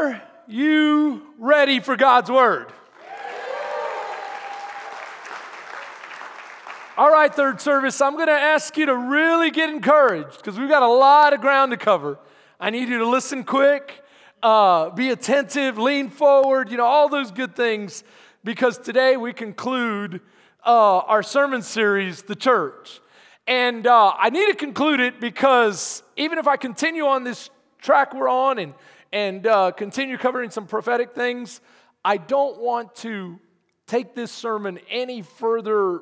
Are you ready for God's word? All right, third service, I'm going to ask you to really get encouraged because we've got a lot of ground to cover. I need you to listen quick, uh, be attentive, lean forward, you know, all those good things because today we conclude uh, our sermon series, The Church. And uh, I need to conclude it because even if I continue on this track we're on and, and uh, continue covering some prophetic things, I don't want to take this sermon any further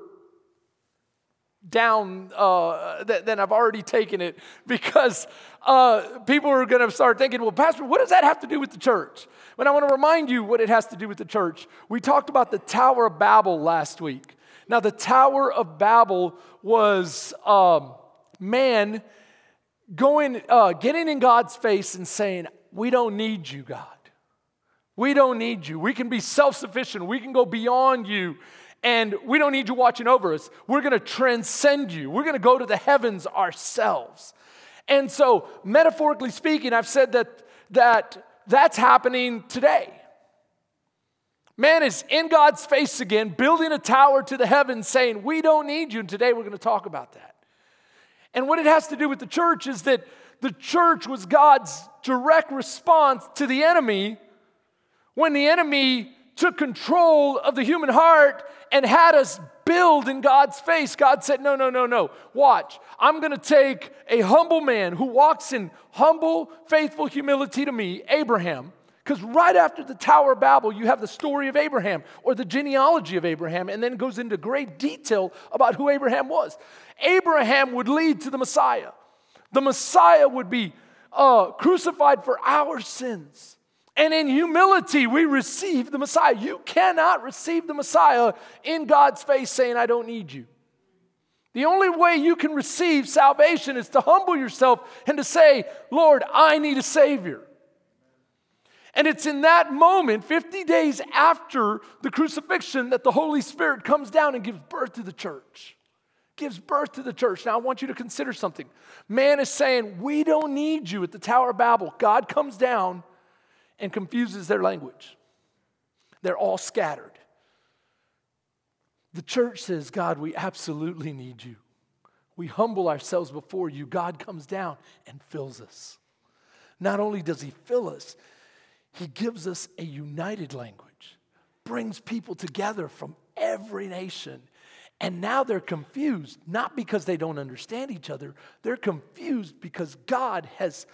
down uh, th- than I've already taken it because uh, people are going to start thinking, well, Pastor, what does that have to do with the church? But I want to remind you what it has to do with the church. We talked about the Tower of Babel last week. Now, the Tower of Babel was um, man going, uh, getting in God's face and saying, We don't need you, God. We don't need you. We can be self sufficient. We can go beyond you. And we don't need you watching over us. We're going to transcend you. We're going to go to the heavens ourselves. And so, metaphorically speaking, I've said that, that that's happening today. Man is in God's face again, building a tower to the heavens, saying, We don't need you. And today we're going to talk about that. And what it has to do with the church is that the church was God's direct response to the enemy when the enemy took control of the human heart and had us build in God's face. God said, No, no, no, no. Watch. I'm going to take a humble man who walks in humble, faithful humility to me, Abraham. Because right after the Tower of Babel, you have the story of Abraham or the genealogy of Abraham, and then goes into great detail about who Abraham was. Abraham would lead to the Messiah. The Messiah would be uh, crucified for our sins. And in humility, we receive the Messiah. You cannot receive the Messiah in God's face saying, I don't need you. The only way you can receive salvation is to humble yourself and to say, Lord, I need a Savior. And it's in that moment, 50 days after the crucifixion, that the Holy Spirit comes down and gives birth to the church. Gives birth to the church. Now, I want you to consider something. Man is saying, We don't need you at the Tower of Babel. God comes down and confuses their language. They're all scattered. The church says, God, we absolutely need you. We humble ourselves before you. God comes down and fills us. Not only does He fill us, He gives us a united language, brings people together from every nation. And now they're confused, not because they don't understand each other, they're confused because God has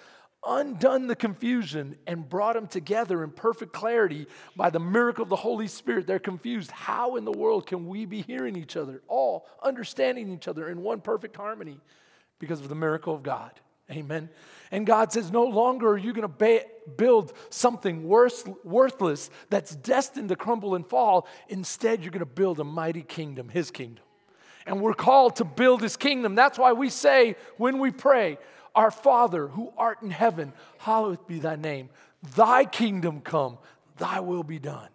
undone the confusion and brought them together in perfect clarity by the miracle of the Holy Spirit. They're confused. How in the world can we be hearing each other, all understanding each other in one perfect harmony? Because of the miracle of God. Amen. And God says, No longer are you going to ba- build something worth- worthless that's destined to crumble and fall. Instead, you're going to build a mighty kingdom, His kingdom. And we're called to build His kingdom. That's why we say when we pray, our Father who art in heaven, hallowed be thy name. Thy kingdom come, thy will be done.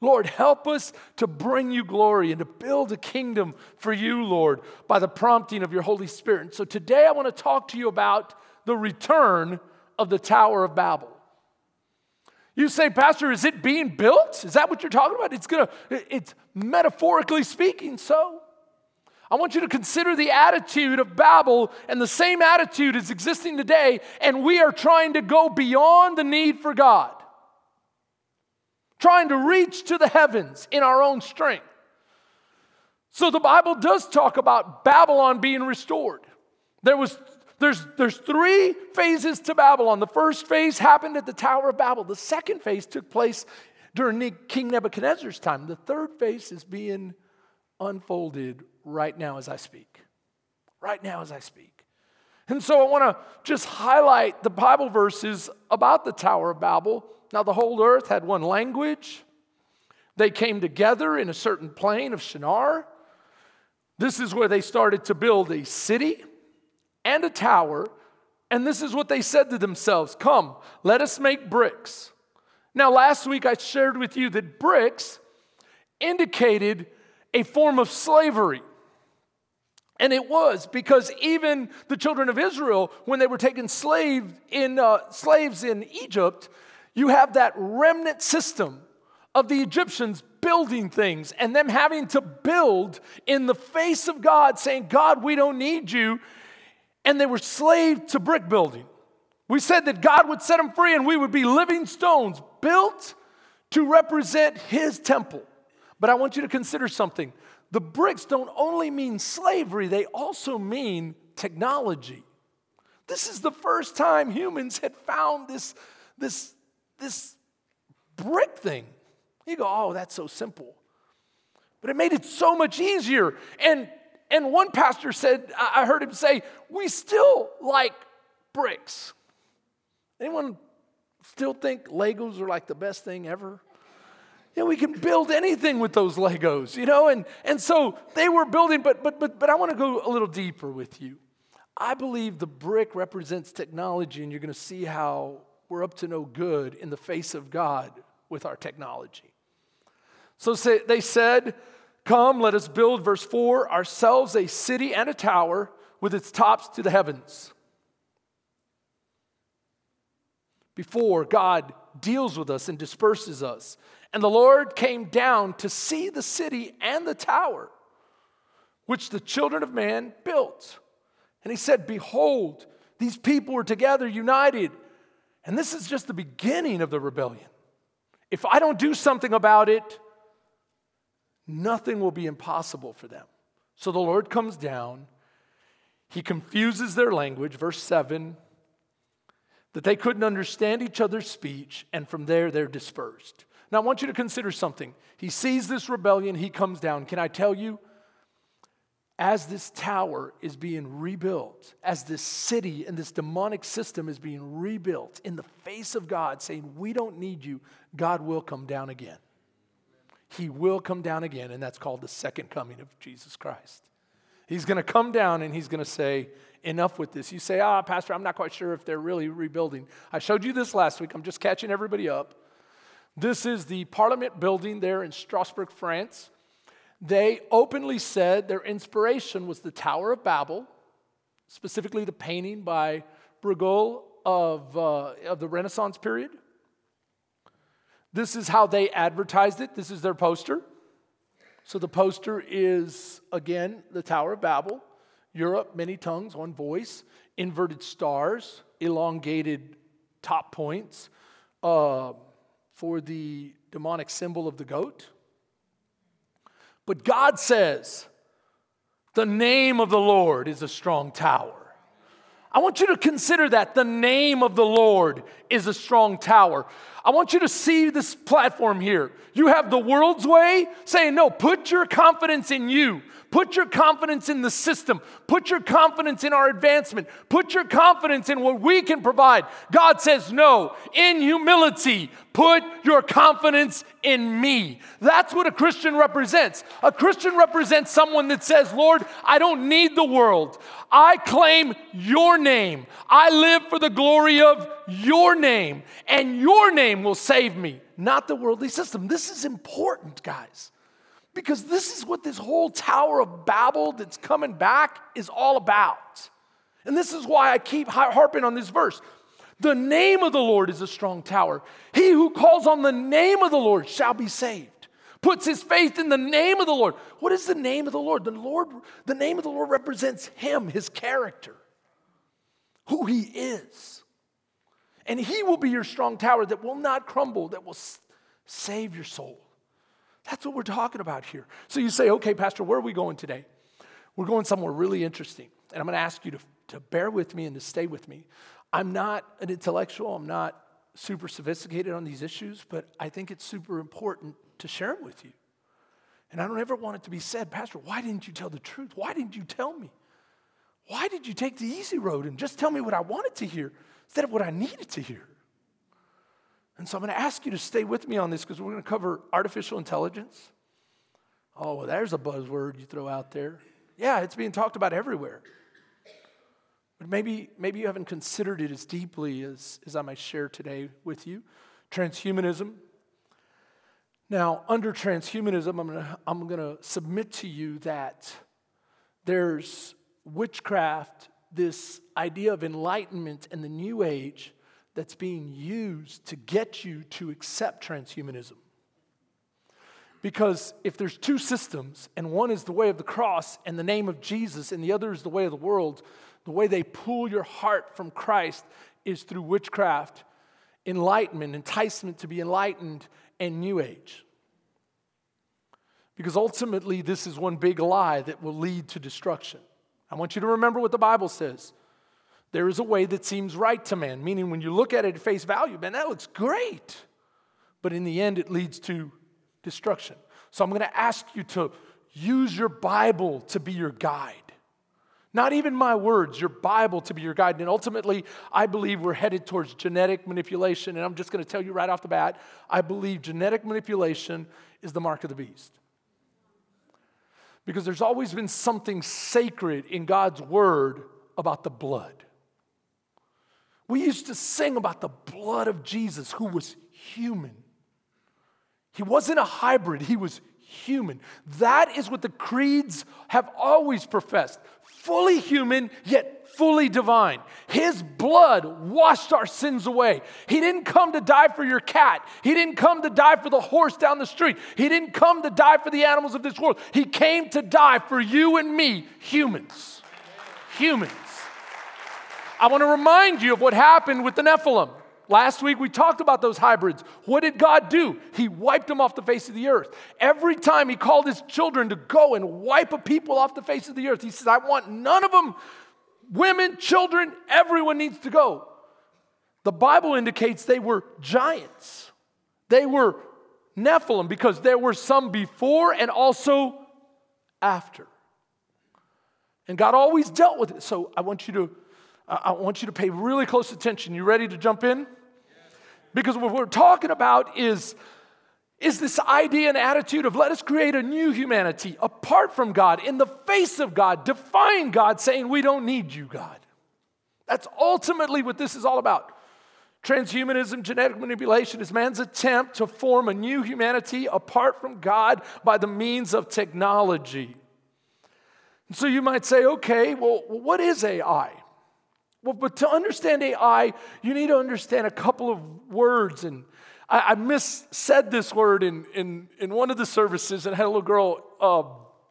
Lord, help us to bring you glory and to build a kingdom for you, Lord, by the prompting of your Holy Spirit. And so today I want to talk to you about the return of the Tower of Babel. You say, Pastor, is it being built? Is that what you're talking about? It's gonna, it's metaphorically speaking so. I want you to consider the attitude of Babel, and the same attitude is existing today, and we are trying to go beyond the need for God, trying to reach to the heavens in our own strength. So the Bible does talk about Babylon being restored. There was there's, there's three phases to Babylon. The first phase happened at the Tower of Babel. The second phase took place during King Nebuchadnezzar's time. The third phase is being unfolded right now as I speak. Right now as I speak. And so I want to just highlight the Bible verses about the Tower of Babel. Now, the whole earth had one language. They came together in a certain plain of Shinar. This is where they started to build a city and a tower. And this is what they said to themselves Come, let us make bricks. Now, last week I shared with you that bricks indicated a form of slavery. And it was because even the children of Israel, when they were taken slave in, uh, slaves in Egypt, you have that remnant system of the Egyptians building things and them having to build in the face of God, saying, God, we don't need you. And they were slave to brick building. We said that God would set them free and we would be living stones built to represent His temple. But I want you to consider something. The bricks don't only mean slavery, they also mean technology. This is the first time humans had found this, this, this brick thing. You go, oh, that's so simple. But it made it so much easier. And, and one pastor said, I heard him say, we still like bricks. Anyone still think Legos are like the best thing ever? Know, we can build anything with those Legos, you know, and, and so they were building, but but but but I want to go a little deeper with you. I believe the brick represents technology, and you're going to see how we're up to no good in the face of God with our technology. So they said, Come, let us build, verse 4, ourselves a city and a tower with its tops to the heavens. Before God deals with us and disperses us. And the Lord came down to see the city and the tower, which the children of man built. And he said, Behold, these people were together, united. And this is just the beginning of the rebellion. If I don't do something about it, nothing will be impossible for them. So the Lord comes down, he confuses their language, verse 7, that they couldn't understand each other's speech, and from there they're dispersed. Now I want you to consider something. He sees this rebellion, he comes down. Can I tell you? As this tower is being rebuilt, as this city and this demonic system is being rebuilt in the face of God, saying, We don't need you, God will come down again. He will come down again, and that's called the second coming of Jesus Christ. He's going to come down and he's going to say, Enough with this. You say, Ah, Pastor, I'm not quite sure if they're really rebuilding. I showed you this last week. I'm just catching everybody up. This is the Parliament building there in Strasbourg, France. They openly said their inspiration was the Tower of Babel, specifically the painting by Bruegel of, uh, of the Renaissance period. This is how they advertised it. This is their poster. So the poster is, again, the Tower of Babel, Europe, many tongues, one voice, inverted stars, elongated top points uh, for the demonic symbol of the goat. But God says, the name of the Lord is a strong tower. I want you to consider that the name of the Lord is a strong tower. I want you to see this platform here. You have the world's way saying, No, put your confidence in you. Put your confidence in the system. Put your confidence in our advancement. Put your confidence in what we can provide. God says, No, in humility, put your confidence in me. That's what a Christian represents. A Christian represents someone that says, Lord, I don't need the world. I claim your name. I live for the glory of your name, and your name will save me, not the worldly system. This is important, guys. Because this is what this whole Tower of Babel that's coming back is all about. And this is why I keep harping on this verse. The name of the Lord is a strong tower. He who calls on the name of the Lord shall be saved. Puts his faith in the name of the Lord. What is the name of the Lord? The Lord, the name of the Lord represents him, his character, who he is. And he will be your strong tower that will not crumble, that will save your soul. That's what we're talking about here. So you say, okay, Pastor, where are we going today? We're going somewhere really interesting. And I'm going to ask you to, to bear with me and to stay with me. I'm not an intellectual, I'm not super sophisticated on these issues, but I think it's super important to share them with you. And I don't ever want it to be said, Pastor, why didn't you tell the truth? Why didn't you tell me? Why did you take the easy road and just tell me what I wanted to hear instead of what I needed to hear? And so I'm going to ask you to stay with me on this because we're going to cover artificial intelligence. Oh, well, there's a buzzword you throw out there. Yeah, it's being talked about everywhere. But maybe, maybe you haven't considered it as deeply as, as I might share today with you. Transhumanism. Now, under transhumanism, I'm going to I'm going to submit to you that there's witchcraft, this idea of enlightenment and the new age that's being used to get you to accept transhumanism. Because if there's two systems, and one is the way of the cross and the name of Jesus, and the other is the way of the world, the way they pull your heart from Christ is through witchcraft, enlightenment, enticement to be enlightened, and new age. Because ultimately, this is one big lie that will lead to destruction. I want you to remember what the Bible says. There is a way that seems right to man, meaning when you look at it at face value, man, that looks great. But in the end, it leads to destruction. So I'm going to ask you to use your Bible to be your guide. Not even my words, your Bible to be your guide. And ultimately, I believe we're headed towards genetic manipulation. And I'm just going to tell you right off the bat I believe genetic manipulation is the mark of the beast. Because there's always been something sacred in God's word about the blood. We used to sing about the blood of Jesus, who was human. He wasn't a hybrid, he was human. That is what the creeds have always professed fully human, yet fully divine. His blood washed our sins away. He didn't come to die for your cat. He didn't come to die for the horse down the street. He didn't come to die for the animals of this world. He came to die for you and me, humans. Humans. I want to remind you of what happened with the Nephilim. Last week we talked about those hybrids. What did God do? He wiped them off the face of the earth. Every time He called His children to go and wipe a people off the face of the earth, He says, I want none of them, women, children, everyone needs to go. The Bible indicates they were giants, they were Nephilim because there were some before and also after. And God always dealt with it. So I want you to I want you to pay really close attention. You ready to jump in? Because what we're talking about is, is this idea and attitude of let us create a new humanity apart from God, in the face of God, defying God, saying, We don't need you, God. That's ultimately what this is all about. Transhumanism, genetic manipulation is man's attempt to form a new humanity apart from God by the means of technology. And so you might say, okay, well, what is AI? Well, but to understand AI, you need to understand a couple of words. And I, I mis said this word in, in, in one of the services and had a little girl uh,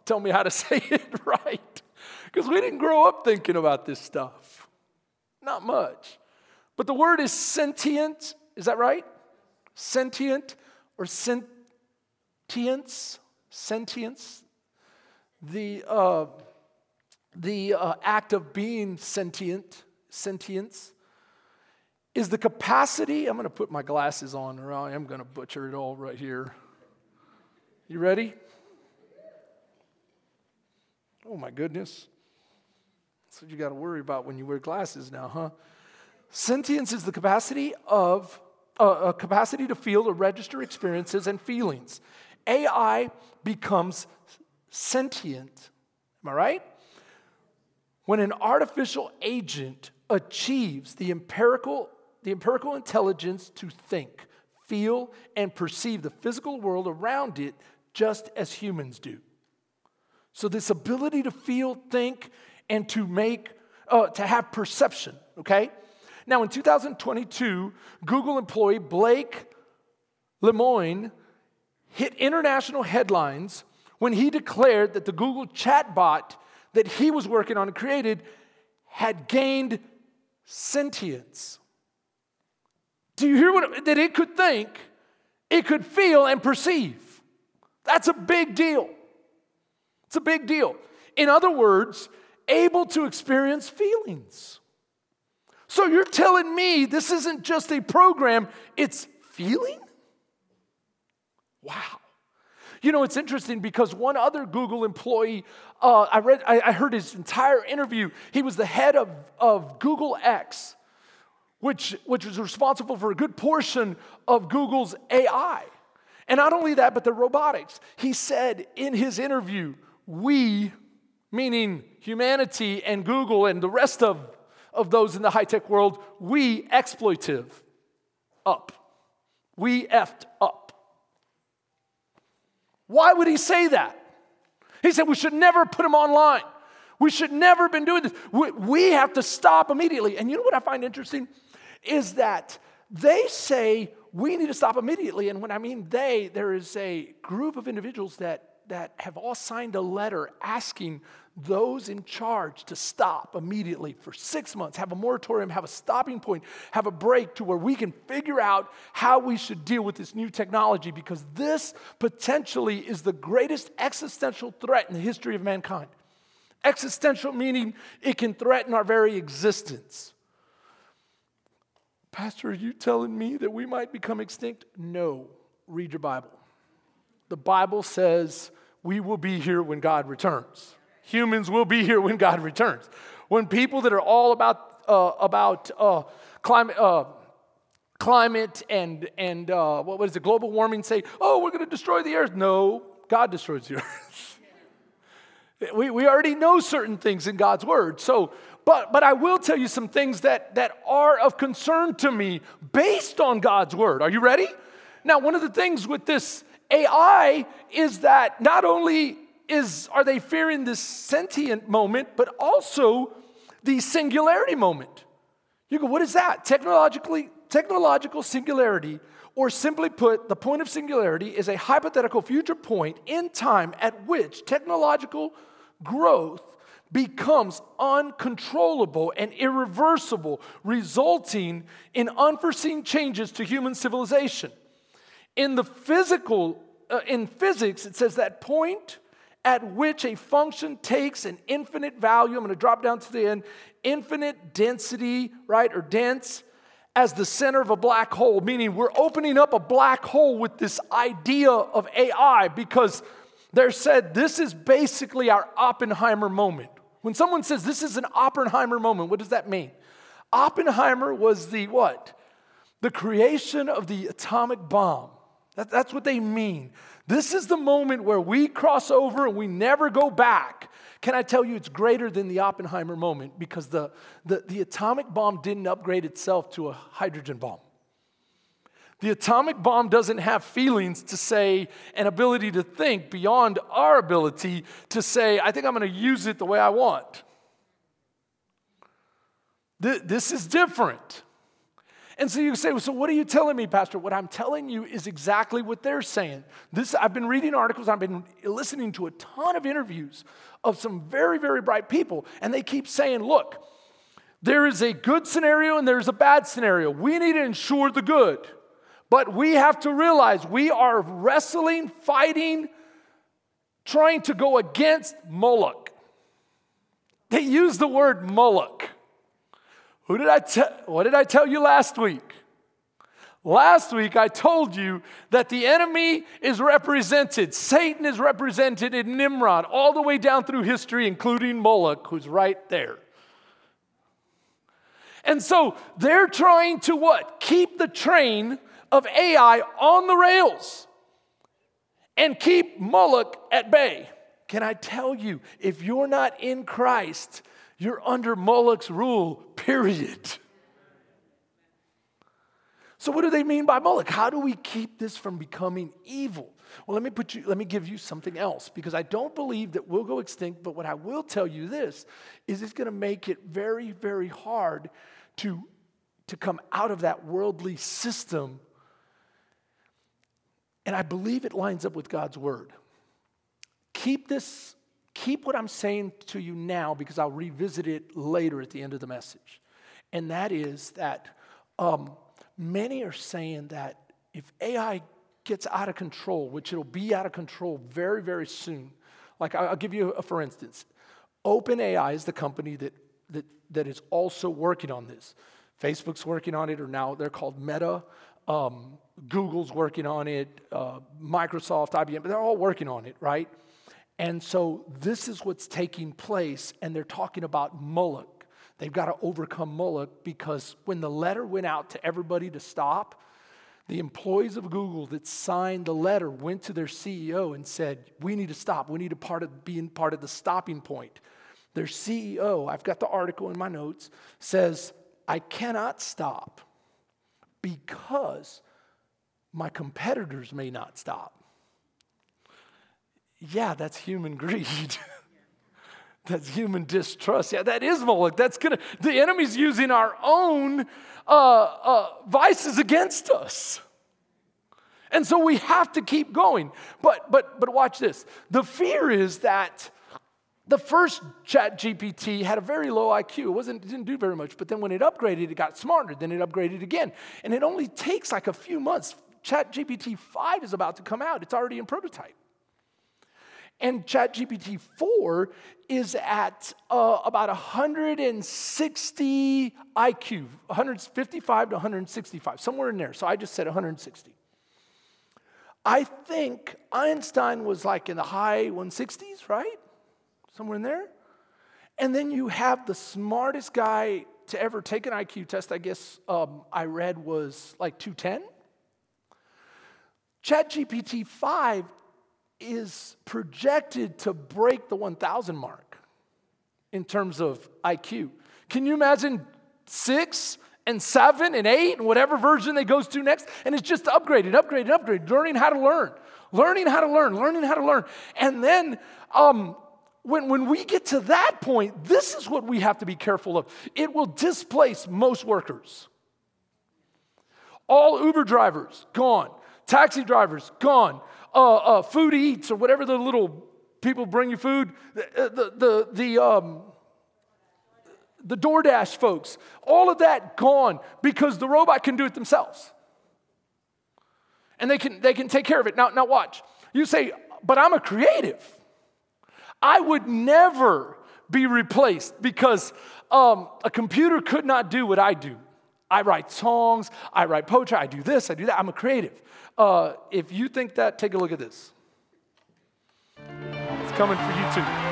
tell me how to say it right. Because we didn't grow up thinking about this stuff. Not much. But the word is sentient. Is that right? Sentient or sentience? Sentience. The, uh, the uh, act of being sentient sentience is the capacity. I'm going to put my glasses on, or I am going to butcher it all right here. You ready? Oh my goodness. That's what you got to worry about when you wear glasses now, huh? Sentience is the capacity of uh, a capacity to feel or register experiences and feelings. AI becomes sentient. Am I right? When an artificial agent achieves the empirical, the empirical intelligence to think, feel, and perceive the physical world around it just as humans do. So, this ability to feel, think, and to make, uh, to have perception, okay? Now, in 2022, Google employee Blake Lemoine hit international headlines when he declared that the Google chatbot that he was working on and created had gained sentience. Do you hear what that it could think, it could feel and perceive? That's a big deal. It's a big deal. In other words, able to experience feelings. So you're telling me this isn't just a program, it's feeling? Wow. You know, it's interesting because one other Google employee, uh, I read, I, I heard his entire interview. He was the head of, of Google X, which, which was responsible for a good portion of Google's AI. And not only that, but the robotics. He said in his interview, we, meaning humanity and Google and the rest of, of those in the high tech world, we exploitive up. We effed up. Why would he say that? He said we should never put him online. We should never have been doing this. We, we have to stop immediately. And you know what I find interesting? Is that they say we need to stop immediately. And when I mean they, there is a group of individuals that, that have all signed a letter asking those in charge to stop immediately for six months, have a moratorium, have a stopping point, have a break to where we can figure out how we should deal with this new technology because this potentially is the greatest existential threat in the history of mankind. Existential meaning it can threaten our very existence. Pastor, are you telling me that we might become extinct? No. Read your Bible. The Bible says we will be here when God returns. Humans will be here when God returns. When people that are all about, uh, about uh, climate, uh, climate and, and uh, what is it, global warming say, oh, we're going to destroy the earth. No, God destroys the earth. we, we already know certain things in God's word. So but, but I will tell you some things that, that are of concern to me based on God's word. Are you ready? Now, one of the things with this AI is that not only is, are they fearing this sentient moment, but also the singularity moment. You go, what is that? Technologically, technological singularity, or simply put, the point of singularity is a hypothetical future point in time at which technological growth becomes uncontrollable and irreversible, resulting in unforeseen changes to human civilization. In the physical, uh, in physics, it says that point at which a function takes an infinite value, I'm going to drop down to the end, infinite density, right, or dense, as the center of a black hole, meaning we're opening up a black hole with this idea of AI because they're said this is basically our Oppenheimer moment. When someone says this is an Oppenheimer moment, what does that mean? Oppenheimer was the what? The creation of the atomic bomb. That, that's what they mean. This is the moment where we cross over and we never go back. Can I tell you it's greater than the Oppenheimer moment because the, the, the atomic bomb didn't upgrade itself to a hydrogen bomb. The atomic bomb doesn't have feelings to say, an ability to think beyond our ability to say, I think I'm going to use it the way I want. This is different. And so you say, well, so what are you telling me, Pastor? What I'm telling you is exactly what they're saying. This, I've been reading articles, I've been listening to a ton of interviews of some very, very bright people, and they keep saying, look, there is a good scenario and there's a bad scenario. We need to ensure the good. But we have to realize we are wrestling, fighting, trying to go against Moloch. They use the word Moloch. Who did I tell? What did I tell you last week? Last week I told you that the enemy is represented, Satan is represented in Nimrod all the way down through history, including Moloch, who's right there. And so they're trying to what? Keep the train of AI on the rails and keep Moloch at bay. Can I tell you, if you're not in Christ, you're under Moloch's rule, period. So, what do they mean by Moloch? How do we keep this from becoming evil? Well, let me put you, let me give you something else because I don't believe that we'll go extinct, but what I will tell you this is it's going to make it very, very hard to, to come out of that worldly system and I believe it lines up with God's word. Keep this, keep what I'm saying to you now because I'll revisit it later at the end of the message. And that is that um, many are saying that if AI gets out of control, which it'll be out of control very, very soon, like I'll give you a for instance. OpenAI is the company that, that, that is also working on this. Facebook's working on it, or now they're called Meta. Um, Google's working on it, uh, Microsoft, IBM, they're all working on it, right? And so this is what's taking place, and they're talking about Moloch. They've got to overcome Moloch because when the letter went out to everybody to stop, the employees of Google that signed the letter went to their CEO and said, We need to stop. We need to part of being part of the stopping point. Their CEO, I've got the article in my notes, says, I cannot stop because my competitors may not stop. Yeah, that's human greed. That's human distrust. Yeah, that is Moloch. That's gonna, the enemy's using our own uh, uh, vices against us. And so we have to keep going. But but but watch this. The fear is that the first chat GPT had a very low IQ. It wasn't, it didn't do very much, but then when it upgraded, it got smarter. Then it upgraded again. And it only takes like a few months. Chat GPT 5 is about to come out. It's already in prototype. And ChatGPT 4 is at uh, about 160 IQ, 155 to 165, somewhere in there. So I just said 160. I think Einstein was like in the high 160s, right? Somewhere in there. And then you have the smartest guy to ever take an IQ test, I guess um, I read was like 210. ChatGPT 5 is projected to break the 1,000 mark in terms of IQ. Can you imagine six and seven and eight and whatever version they goes to next? And it's just upgraded, upgraded, upgraded, learning how to learn, learning how to learn, learning how to learn. And then um, when, when we get to that point, this is what we have to be careful of. It will displace most workers. All Uber drivers, gone. Taxi drivers, gone uh, uh, food eats or whatever the little people bring you food, the, uh, the, the, the, um, the DoorDash folks, all of that gone because the robot can do it themselves. And they can, they can take care of it. Now, now watch. You say, but I'm a creative. I would never be replaced because um, a computer could not do what I do. I write songs, I write poetry, I do this, I do that. I'm a creative. Uh, if you think that, take a look at this. It's coming for you too.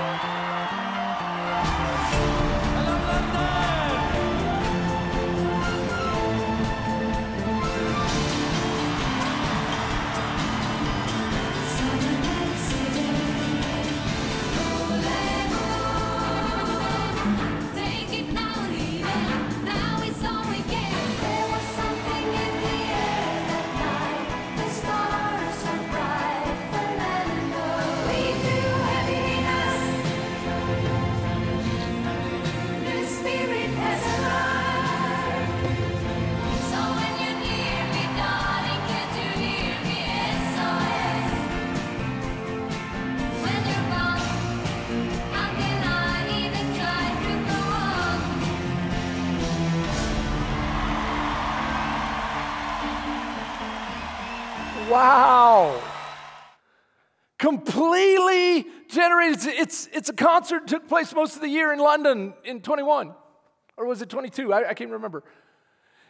It's, a concert that took place most of the year in London in 21. Or was it 22? I, I can't remember.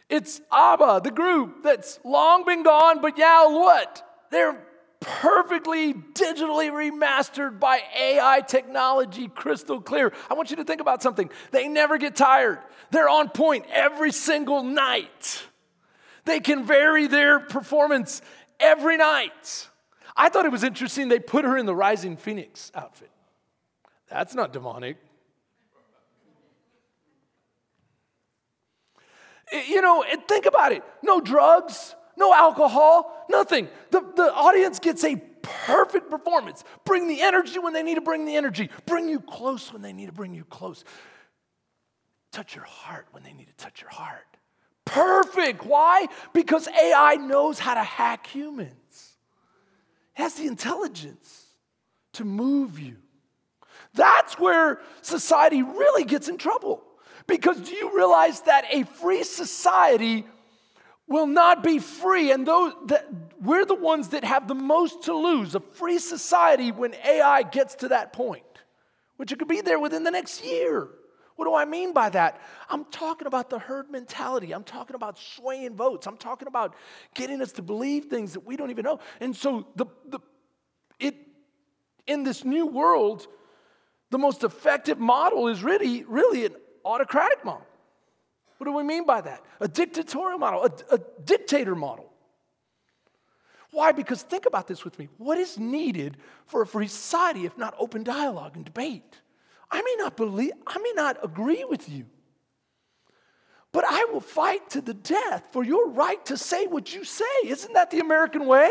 It's ABBA, the group that's long been gone, but yeah, what? They're perfectly digitally remastered by AI technology, crystal clear. I want you to think about something. They never get tired, they're on point every single night. They can vary their performance every night. I thought it was interesting they put her in the Rising Phoenix outfit. That's not demonic. You know, think about it no drugs, no alcohol, nothing. The, the audience gets a perfect performance. Bring the energy when they need to bring the energy, bring you close when they need to bring you close. Touch your heart when they need to touch your heart. Perfect. Why? Because AI knows how to hack humans, it has the intelligence to move you. That's where society really gets in trouble. Because do you realize that a free society will not be free, and that we're the ones that have the most to lose. A free society when AI gets to that point, which it could be there within the next year. What do I mean by that? I'm talking about the herd mentality. I'm talking about swaying votes. I'm talking about getting us to believe things that we don't even know. And so the, the it in this new world, the most effective model is really, really an autocratic model. What do we mean by that? A dictatorial model, a, a dictator model. Why? Because think about this with me. What is needed for a free society if not open dialogue and debate? I may not believe, I may not agree with you, but I will fight to the death for your right to say what you say. Isn't that the American way?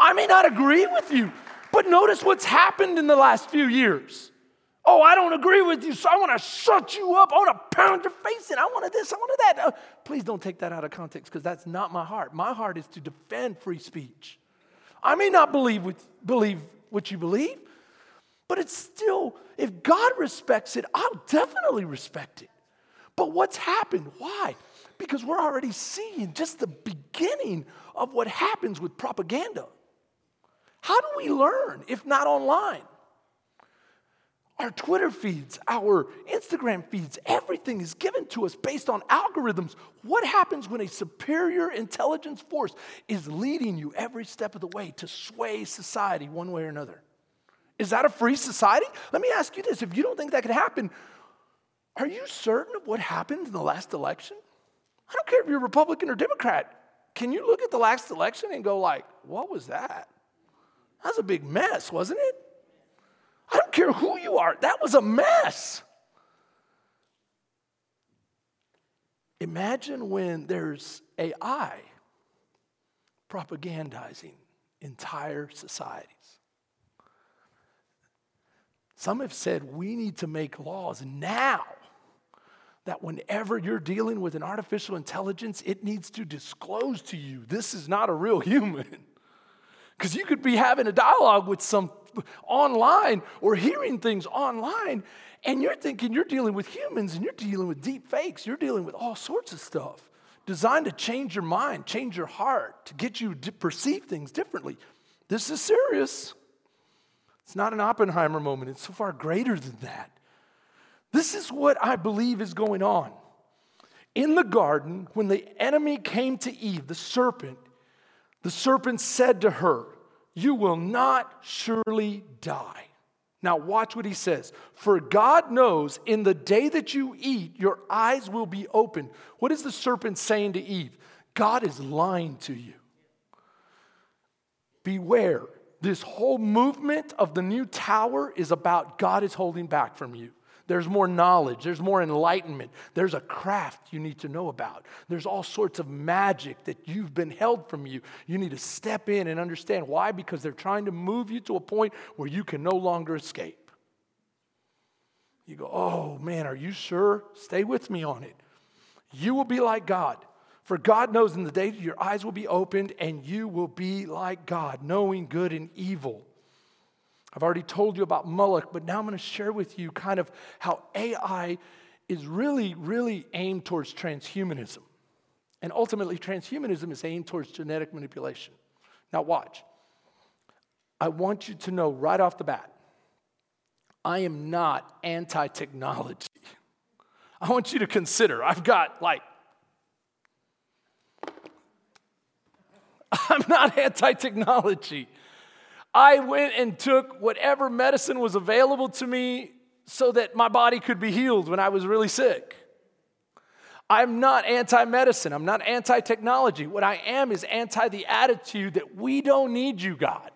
I may not agree with you, but notice what's happened in the last few years. Oh, I don't agree with you, so I want to shut you up. I want to pound your face in. I wanted this, I wanted that. Uh, please don't take that out of context because that's not my heart. My heart is to defend free speech. I may not believe, with, believe what you believe, but it's still, if God respects it, I'll definitely respect it. But what's happened? Why? Because we're already seeing just the beginning of what happens with propaganda. How do we learn if not online? Our Twitter feeds, our Instagram feeds, everything is given to us based on algorithms. What happens when a superior intelligence force is leading you every step of the way to sway society one way or another? Is that a free society? Let me ask you this if you don't think that could happen, are you certain of what happened in the last election? I don't care if you're Republican or Democrat. Can you look at the last election and go like, what was that? That was a big mess, wasn't it? I don't care who you are, that was a mess. Imagine when there's AI propagandizing entire societies. Some have said we need to make laws now that whenever you're dealing with an artificial intelligence, it needs to disclose to you this is not a real human. Because you could be having a dialogue with some online or hearing things online, and you're thinking you're dealing with humans and you're dealing with deep fakes. You're dealing with all sorts of stuff designed to change your mind, change your heart, to get you to perceive things differently. This is serious. It's not an Oppenheimer moment, it's so far greater than that. This is what I believe is going on. In the garden, when the enemy came to Eve, the serpent, the serpent said to her, You will not surely die. Now, watch what he says. For God knows in the day that you eat, your eyes will be opened. What is the serpent saying to Eve? God is lying to you. Beware. This whole movement of the new tower is about God is holding back from you. There's more knowledge. There's more enlightenment. There's a craft you need to know about. There's all sorts of magic that you've been held from you. You need to step in and understand why, because they're trying to move you to a point where you can no longer escape. You go, oh man, are you sure? Stay with me on it. You will be like God. For God knows in the day your eyes will be opened and you will be like God, knowing good and evil. I've already told you about Moloch, but now I'm going to share with you kind of how AI is really, really aimed towards transhumanism. And ultimately, transhumanism is aimed towards genetic manipulation. Now, watch. I want you to know right off the bat I am not anti technology. I want you to consider, I've got like, I'm not anti technology. I went and took whatever medicine was available to me so that my body could be healed when I was really sick. I'm not anti medicine. I'm not anti technology. What I am is anti the attitude that we don't need you, God,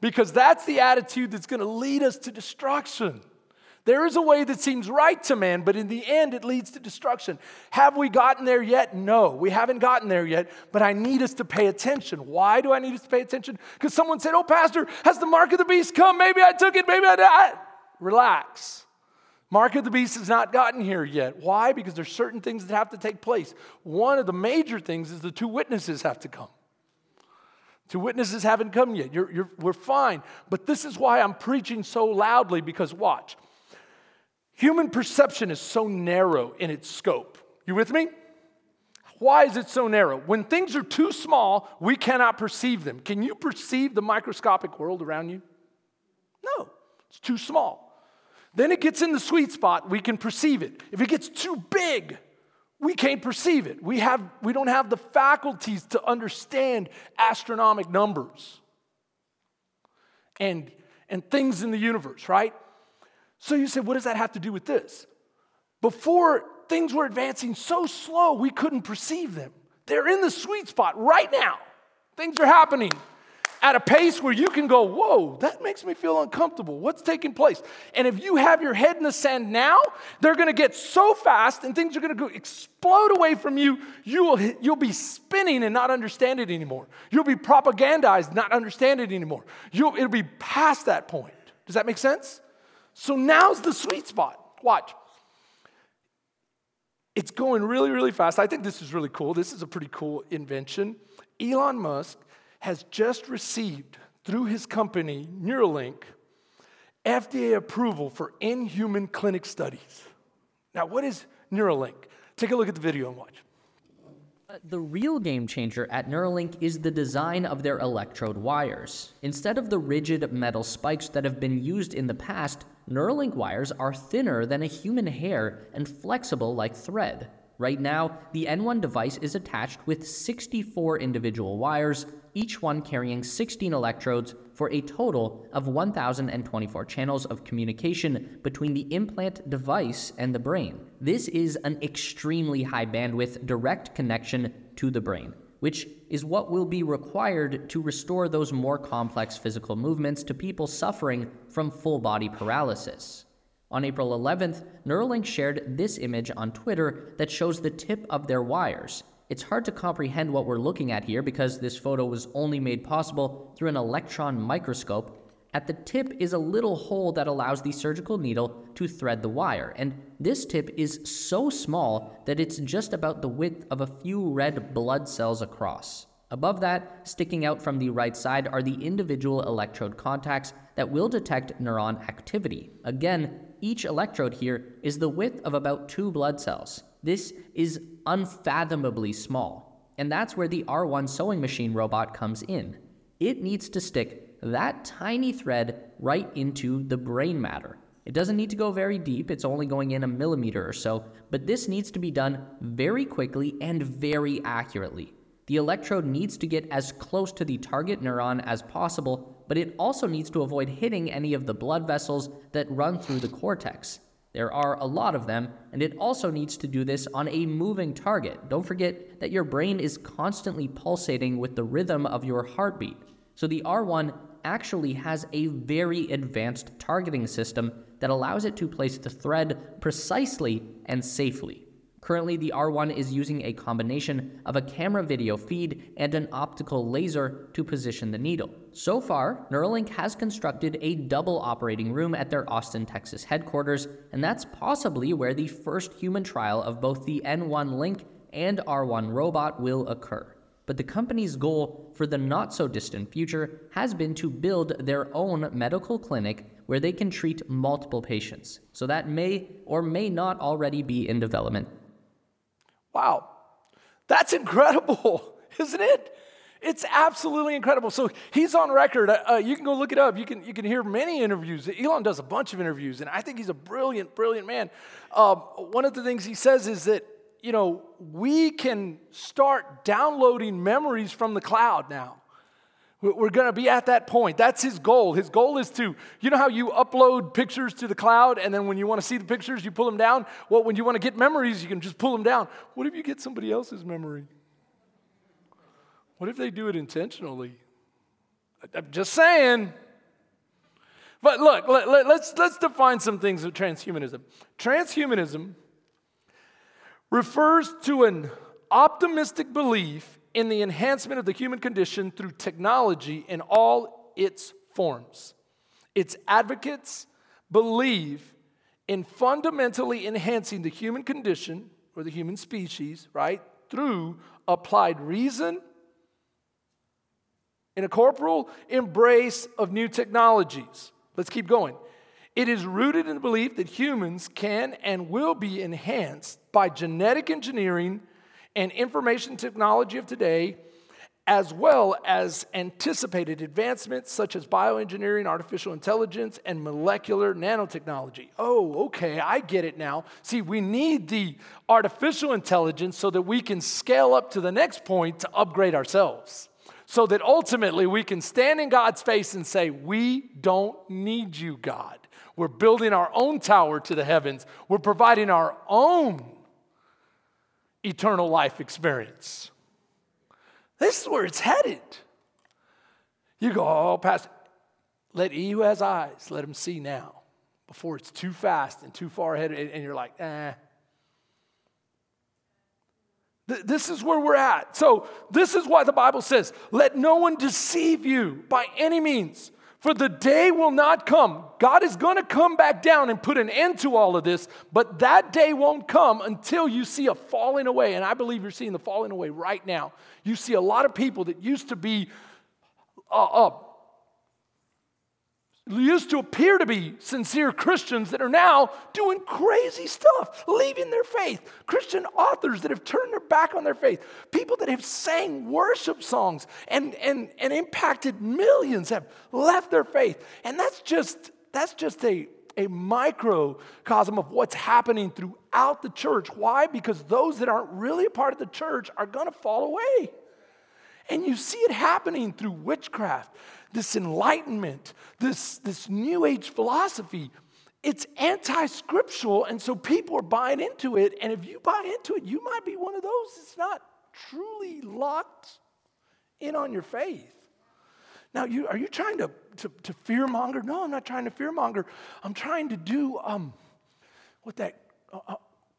because that's the attitude that's going to lead us to destruction. There is a way that seems right to man, but in the end, it leads to destruction. Have we gotten there yet? No, we haven't gotten there yet, but I need us to pay attention. Why do I need us to pay attention? Because someone said, Oh, Pastor, has the mark of the beast come? Maybe I took it, maybe I did. Relax. Mark of the beast has not gotten here yet. Why? Because there's certain things that have to take place. One of the major things is the two witnesses have to come. Two witnesses haven't come yet. You're, you're, we're fine. But this is why I'm preaching so loudly because watch. Human perception is so narrow in its scope. You with me? Why is it so narrow? When things are too small, we cannot perceive them. Can you perceive the microscopic world around you? No, it's too small. Then it gets in the sweet spot, we can perceive it. If it gets too big, we can't perceive it. We, have, we don't have the faculties to understand astronomic numbers and, and things in the universe, right? So you say, what does that have to do with this? Before things were advancing so slow, we couldn't perceive them. They're in the sweet spot right now. Things are happening at a pace where you can go, Whoa, that makes me feel uncomfortable. What's taking place? And if you have your head in the sand now, they're gonna get so fast and things are gonna go explode away from you. You will, you'll be spinning and not understand it anymore. You'll be propagandized, not understand it anymore. You'll, it'll be past that point. Does that make sense? So now's the sweet spot. Watch. It's going really, really fast. I think this is really cool. This is a pretty cool invention. Elon Musk has just received, through his company, Neuralink, FDA approval for in-human clinic studies. Now, what is Neuralink? Take a look at the video and watch. Uh, the real game changer at Neuralink is the design of their electrode wires. Instead of the rigid metal spikes that have been used in the past, Neuralink wires are thinner than a human hair and flexible like thread. Right now, the N1 device is attached with 64 individual wires, each one carrying 16 electrodes for a total of 1,024 channels of communication between the implant device and the brain. This is an extremely high bandwidth direct connection to the brain which is what will be required to restore those more complex physical movements to people suffering from full body paralysis. On April 11th, Neuralink shared this image on Twitter that shows the tip of their wires. It's hard to comprehend what we're looking at here because this photo was only made possible through an electron microscope, at the tip is a little hole that allows the surgical needle to thread the wire, and this tip is so small that it's just about the width of a few red blood cells across. Above that, sticking out from the right side, are the individual electrode contacts that will detect neuron activity. Again, each electrode here is the width of about two blood cells. This is unfathomably small, and that's where the R1 sewing machine robot comes in. It needs to stick that tiny thread right into the brain matter. It doesn't need to go very deep, it's only going in a millimeter or so, but this needs to be done very quickly and very accurately. The electrode needs to get as close to the target neuron as possible, but it also needs to avoid hitting any of the blood vessels that run through the cortex. There are a lot of them, and it also needs to do this on a moving target. Don't forget that your brain is constantly pulsating with the rhythm of your heartbeat. So the R1 actually has a very advanced targeting system that allows it to place the thread precisely and safely. Currently, the R1 is using a combination of a camera video feed and an optical laser to position the needle. So far, Neuralink has constructed a double operating room at their Austin, Texas headquarters, and that's possibly where the first human trial of both the N1 Link and R1 robot will occur but the company's goal for the not so distant future has been to build their own medical clinic where they can treat multiple patients. So that may or may not already be in development. Wow, that's incredible, isn't it? It's absolutely incredible. So he's on record. Uh, uh, you can go look it up. You can, you can hear many interviews. Elon does a bunch of interviews, and I think he's a brilliant, brilliant man. Um, one of the things he says is that you know, we can start downloading memories from the cloud now. We're going to be at that point. That's his goal. His goal is to, you know how you upload pictures to the cloud and then when you want to see the pictures, you pull them down? Well, when you want to get memories, you can just pull them down. What if you get somebody else's memory? What if they do it intentionally? I'm just saying. But look, let, us let's, let's define some things of transhumanism. Transhumanism refers to an optimistic belief in the enhancement of the human condition through technology in all its forms. Its advocates believe in fundamentally enhancing the human condition or the human species, right, through applied reason in a corporal embrace of new technologies. Let's keep going. It is rooted in the belief that humans can and will be enhanced by genetic engineering and information technology of today, as well as anticipated advancements such as bioengineering, artificial intelligence, and molecular nanotechnology. Oh, okay, I get it now. See, we need the artificial intelligence so that we can scale up to the next point to upgrade ourselves. So that ultimately we can stand in God's face and say, We don't need you, God. We're building our own tower to the heavens. We're providing our own eternal life experience. This is where it's headed. You go, oh, Pastor, let he who has eyes, let him see now before it's too fast and too far ahead. And you're like, eh. This is where we're at. So, this is why the Bible says, let no one deceive you by any means. For the day will not come. God is going to come back down and put an end to all of this, but that day won't come until you see a falling away. And I believe you're seeing the falling away right now. You see a lot of people that used to be uh, uh, used to appear to be sincere Christians that are now doing crazy stuff, leaving their faith. Christian authors that have turned their back on their faith. People that have sang worship songs and, and, and impacted millions have left their faith. And that's just, that's just a, a microcosm of what's happening throughout the church. Why? Because those that aren't really a part of the church are going to fall away. And you see it happening through witchcraft this enlightenment, this, this new age philosophy, it's anti scriptural. And so people are buying into it. And if you buy into it, you might be one of those that's not truly locked in on your faith. Now, you, are you trying to, to, to fear monger? No, I'm not trying to fear monger. I'm trying to do um, what that, uh, uh,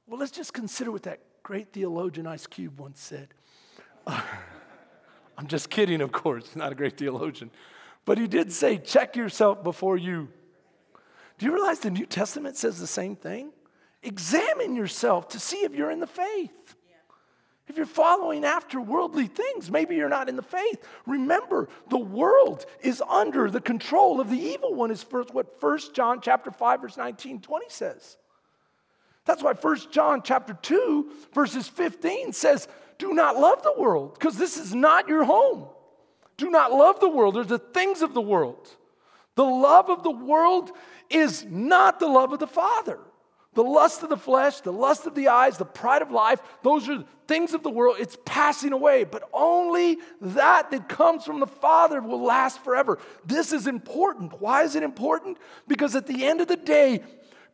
well, let's just consider what that great theologian Ice Cube once said. Uh, I'm just kidding, of course, not a great theologian. But he did say, check yourself before you. Do you realize the New Testament says the same thing? Examine yourself to see if you're in the faith. If you're following after worldly things, maybe you're not in the faith. Remember, the world is under the control of the evil one, is first what 1 John chapter 5, verse 19, 20 says. That's why 1 John chapter 2, verses 15 says, Do not love the world, because this is not your home. Do not love the world or the things of the world. The love of the world is not the love of the Father. The lust of the flesh, the lust of the eyes, the pride of life, those are things of the world. It's passing away, but only that that comes from the Father will last forever. This is important. Why is it important? Because at the end of the day,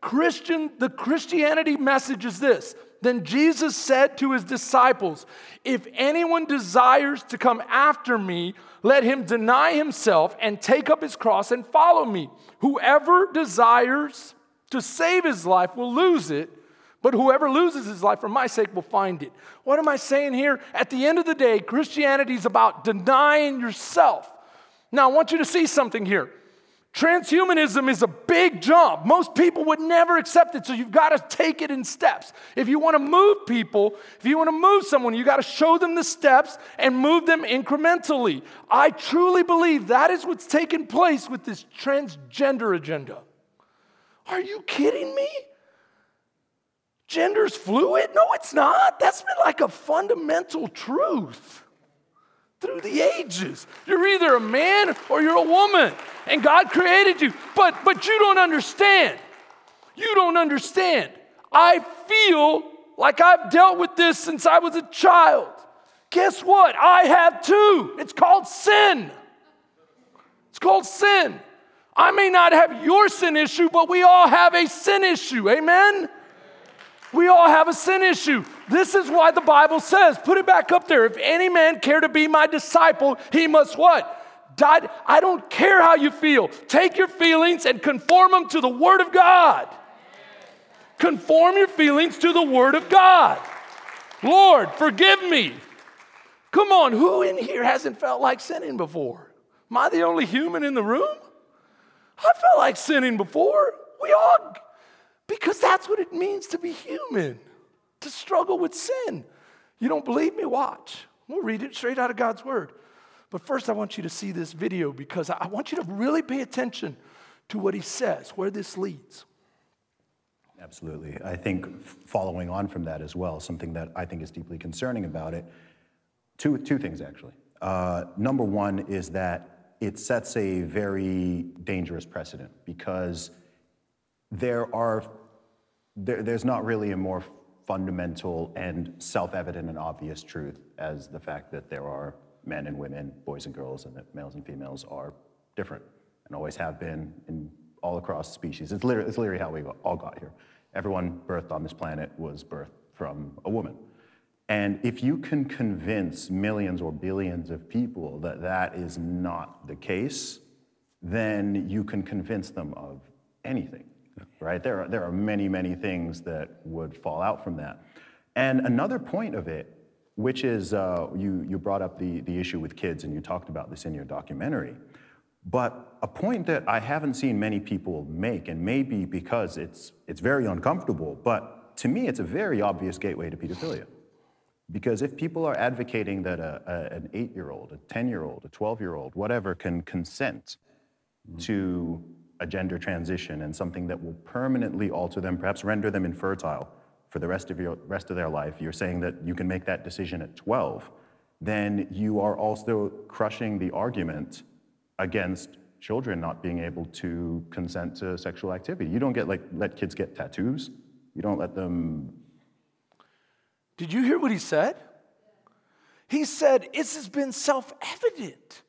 Christian, the Christianity message is this then Jesus said to his disciples, If anyone desires to come after me, let him deny himself and take up his cross and follow me. Whoever desires to save his life will lose it, but whoever loses his life for my sake will find it. What am I saying here? At the end of the day, Christianity is about denying yourself. Now, I want you to see something here. Transhumanism is a big jump. Most people would never accept it, so you've got to take it in steps. If you want to move people, if you want to move someone, you got to show them the steps and move them incrementally. I truly believe that is what's taking place with this transgender agenda. Are you kidding me? Gender's fluid? No, it's not. That's been like a fundamental truth through the ages. You're either a man or you're a woman, and God created you. But but you don't understand. You don't understand. I feel like I've dealt with this since I was a child. Guess what? I have too. It's called sin. It's called sin. I may not have your sin issue, but we all have a sin issue. Amen? We all have a sin issue. This is why the Bible says, put it back up there. If any man care to be my disciple, he must what? Die. I don't care how you feel. Take your feelings and conform them to the Word of God. Conform your feelings to the Word of God. Lord, forgive me. Come on, who in here hasn't felt like sinning before? Am I the only human in the room? I felt like sinning before. We all because that's what it means to be human, to struggle with sin. You don't believe me? Watch. We'll read it straight out of God's word. But first, I want you to see this video because I want you to really pay attention to what he says, where this leads. Absolutely. I think following on from that as well, something that I think is deeply concerning about it, two, two things actually. Uh, number one is that it sets a very dangerous precedent because there are, there, there's not really a more fundamental and self-evident and obvious truth as the fact that there are men and women, boys and girls, and that males and females are different and always have been in all across species. It's literally, it's literally how we all got here. Everyone birthed on this planet was birthed from a woman. And if you can convince millions or billions of people that that is not the case, then you can convince them of anything right? There are, there are many, many things that would fall out from that. And another point of it, which is uh, you, you brought up the, the issue with kids and you talked about this in your documentary. But a point that I haven't seen many people make, and maybe because it's, it's very uncomfortable, but to me, it's a very obvious gateway to pedophilia. Because if people are advocating that a, a, an eight year old, a 10 year old, a 12 year old, whatever, can consent to a gender transition and something that will permanently alter them, perhaps render them infertile for the rest of, your, rest of their life, you're saying that you can make that decision at 12, then you are also crushing the argument against children not being able to consent to sexual activity. You don't get like let kids get tattoos. You don't let them Did you hear what he said? He said, This has been self evident.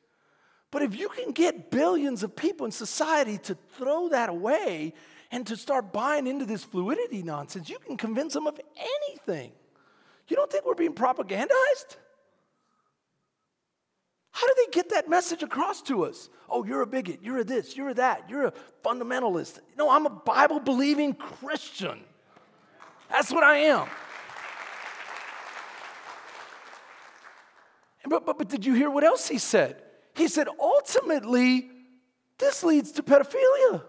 But if you can get billions of people in society to throw that away and to start buying into this fluidity nonsense, you can convince them of anything. You don't think we're being propagandized? How do they get that message across to us? Oh, you're a bigot, you're a this, you're a that, you're a fundamentalist. No, I'm a Bible believing Christian. That's what I am. But, but, but did you hear what else he said? He said, ultimately, this leads to pedophilia.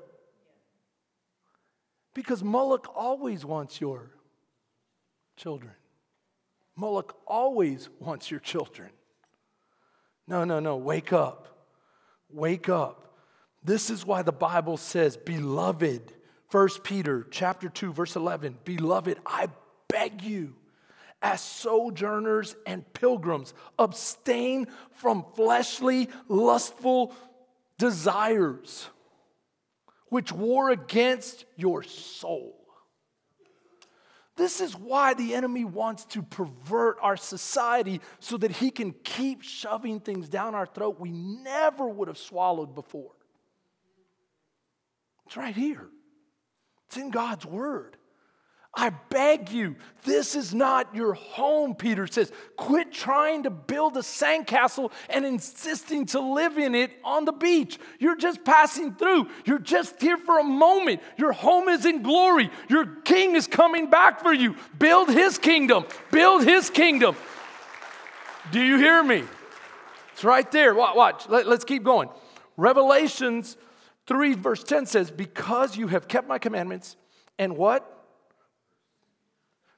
Because Moloch always wants your children. Moloch always wants your children. No, no, no, wake up. Wake up. This is why the Bible says, beloved, 1 Peter chapter 2 verse 11, beloved, I beg you as sojourners and pilgrims, abstain from fleshly, lustful desires which war against your soul. This is why the enemy wants to pervert our society so that he can keep shoving things down our throat we never would have swallowed before. It's right here, it's in God's word. I beg you, this is not your home, Peter says. Quit trying to build a sandcastle and insisting to live in it on the beach. You're just passing through. You're just here for a moment. Your home is in glory. Your king is coming back for you. Build his kingdom. Build his kingdom. Do you hear me? It's right there. Watch. Let, us keep going. Revelations 3, verse 10 says, Because you have kept my commandments and what?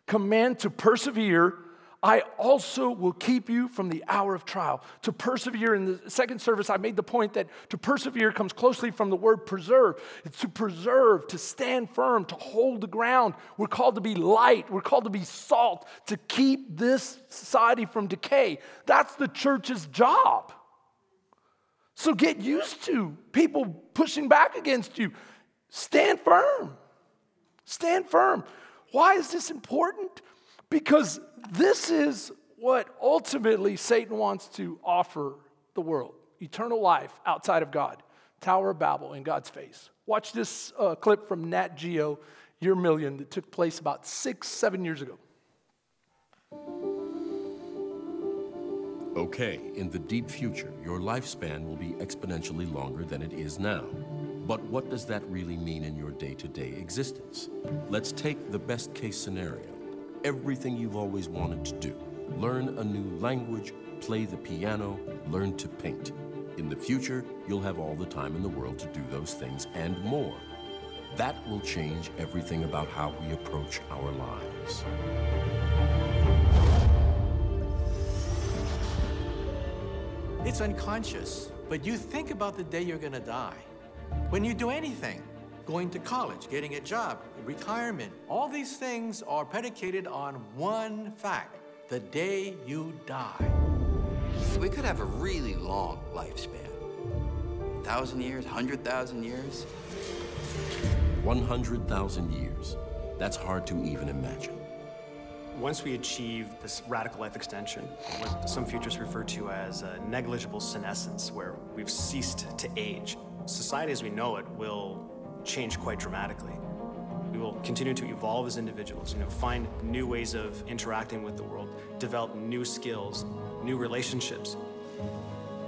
Command to persevere, I also will keep you from the hour of trial. To persevere, in the second service, I made the point that to persevere comes closely from the word preserve. It's to preserve, to stand firm, to hold the ground. We're called to be light, we're called to be salt, to keep this society from decay. That's the church's job. So get used to people pushing back against you. Stand firm. Stand firm. Why is this important? Because this is what ultimately Satan wants to offer the world eternal life outside of God, Tower of Babel in God's face. Watch this uh, clip from Nat Geo, Year Million, that took place about six, seven years ago. Okay, in the deep future, your lifespan will be exponentially longer than it is now. But what does that really mean in your day to day existence? Let's take the best case scenario everything you've always wanted to do learn a new language, play the piano, learn to paint. In the future, you'll have all the time in the world to do those things and more. That will change everything about how we approach our lives. It's unconscious, but you think about the day you're gonna die. When you do anything, going to college, getting a job, retirement, all these things are predicated on one fact the day you die. We could have a really long lifespan. A thousand years, hundred thousand years. 100,000 years. That's hard to even imagine. Once we achieve this radical life extension, what some futurists refer to as negligible senescence, where we've ceased to age, society as we know it will change quite dramatically. We will continue to evolve as individuals, you know, find new ways of interacting with the world, develop new skills, new relationships.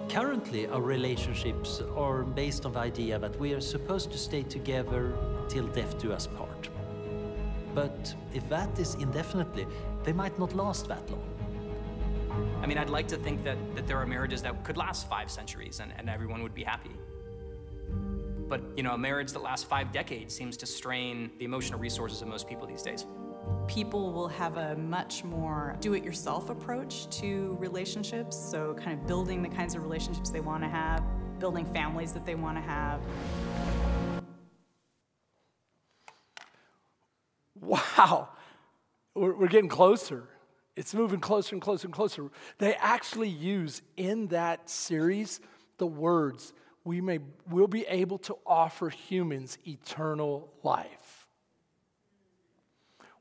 Currently, our relationships are based on the idea that we are supposed to stay together till death do us part. But if that is indefinitely, they might not last that long. I mean, I'd like to think that, that there are marriages that could last five centuries and, and everyone would be happy. But, you know, a marriage that lasts five decades seems to strain the emotional resources of most people these days. People will have a much more do it yourself approach to relationships. So, kind of building the kinds of relationships they want to have, building families that they want to have. Wow, we're, we're getting closer. It's moving closer and closer and closer. They actually use in that series the words, we may will be able to offer humans eternal life.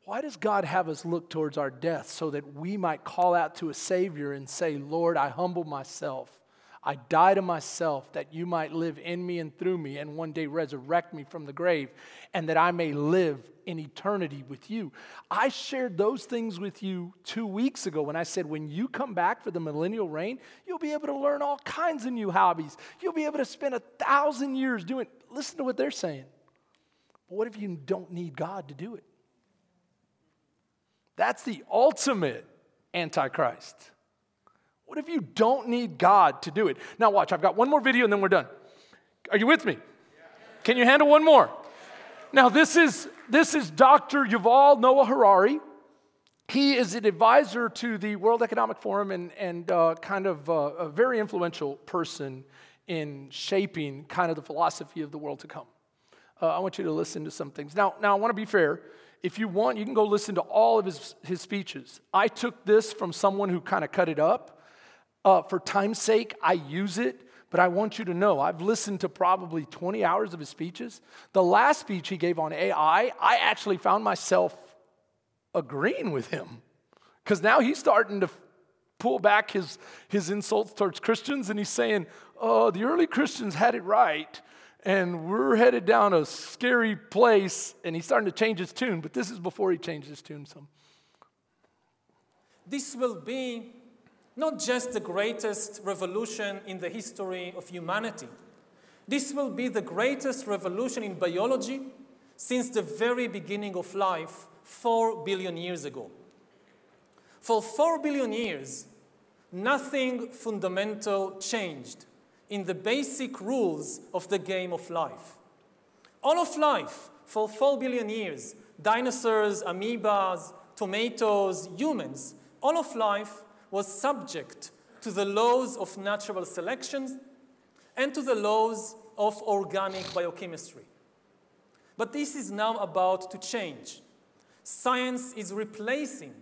Why does God have us look towards our death so that we might call out to a Savior and say, Lord, I humble myself. I die to myself that you might live in me and through me and one day resurrect me from the grave and that I may live in eternity with you. I shared those things with you two weeks ago when I said, when you come back for the millennial reign, you'll be able to learn all kinds of new hobbies. You'll be able to spend a thousand years doing. Listen to what they're saying. But what if you don't need God to do it? That's the ultimate Antichrist. What if you don't need God to do it? Now, watch, I've got one more video and then we're done. Are you with me? Can you handle one more? Now, this is, this is Dr. Yuval Noah Harari. He is an advisor to the World Economic Forum and, and uh, kind of uh, a very influential person in shaping kind of the philosophy of the world to come. Uh, I want you to listen to some things. Now, now I want to be fair. If you want, you can go listen to all of his, his speeches. I took this from someone who kind of cut it up. Uh, for time's sake, I use it, but I want you to know I've listened to probably 20 hours of his speeches. The last speech he gave on AI, I actually found myself agreeing with him because now he's starting to pull back his, his insults towards Christians and he's saying, Oh, the early Christians had it right and we're headed down a scary place. And he's starting to change his tune, but this is before he changed his tune some. This will be not just the greatest revolution in the history of humanity. This will be the greatest revolution in biology since the very beginning of life, four billion years ago. For four billion years, nothing fundamental changed in the basic rules of the game of life. All of life, for four billion years, dinosaurs, amoebas, tomatoes, humans, all of life was subject to the laws of natural selection and to the laws of organic biochemistry. But this is now about to change. Science is replacing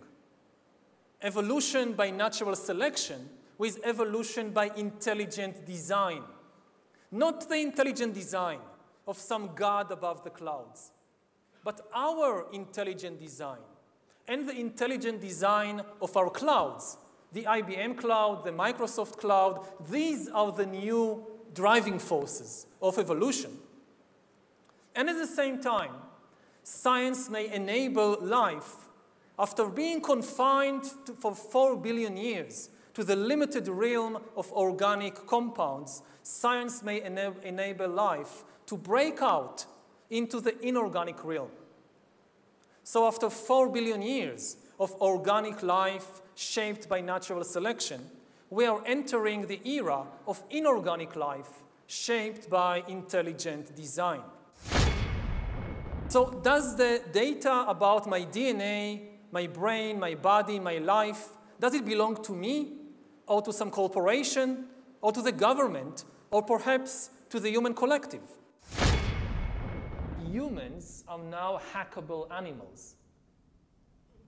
evolution by natural selection with evolution by intelligent design. Not the intelligent design of some God above the clouds, but our intelligent design and the intelligent design of our clouds the IBM cloud, the Microsoft cloud, these are the new driving forces of evolution. And at the same time, science may enable life after being confined to, for four billion years to the limited realm of organic compounds, science may ena enable life to break out into the inorganic realm. So after four billion years of organic life shaped by natural selection, we are entering the era of inorganic life shaped by intelligent design. So, does the data about my DNA, my brain, my body, my life, does it belong to me or to some corporation or to the government or perhaps to the human collective? Humans are now hackable animals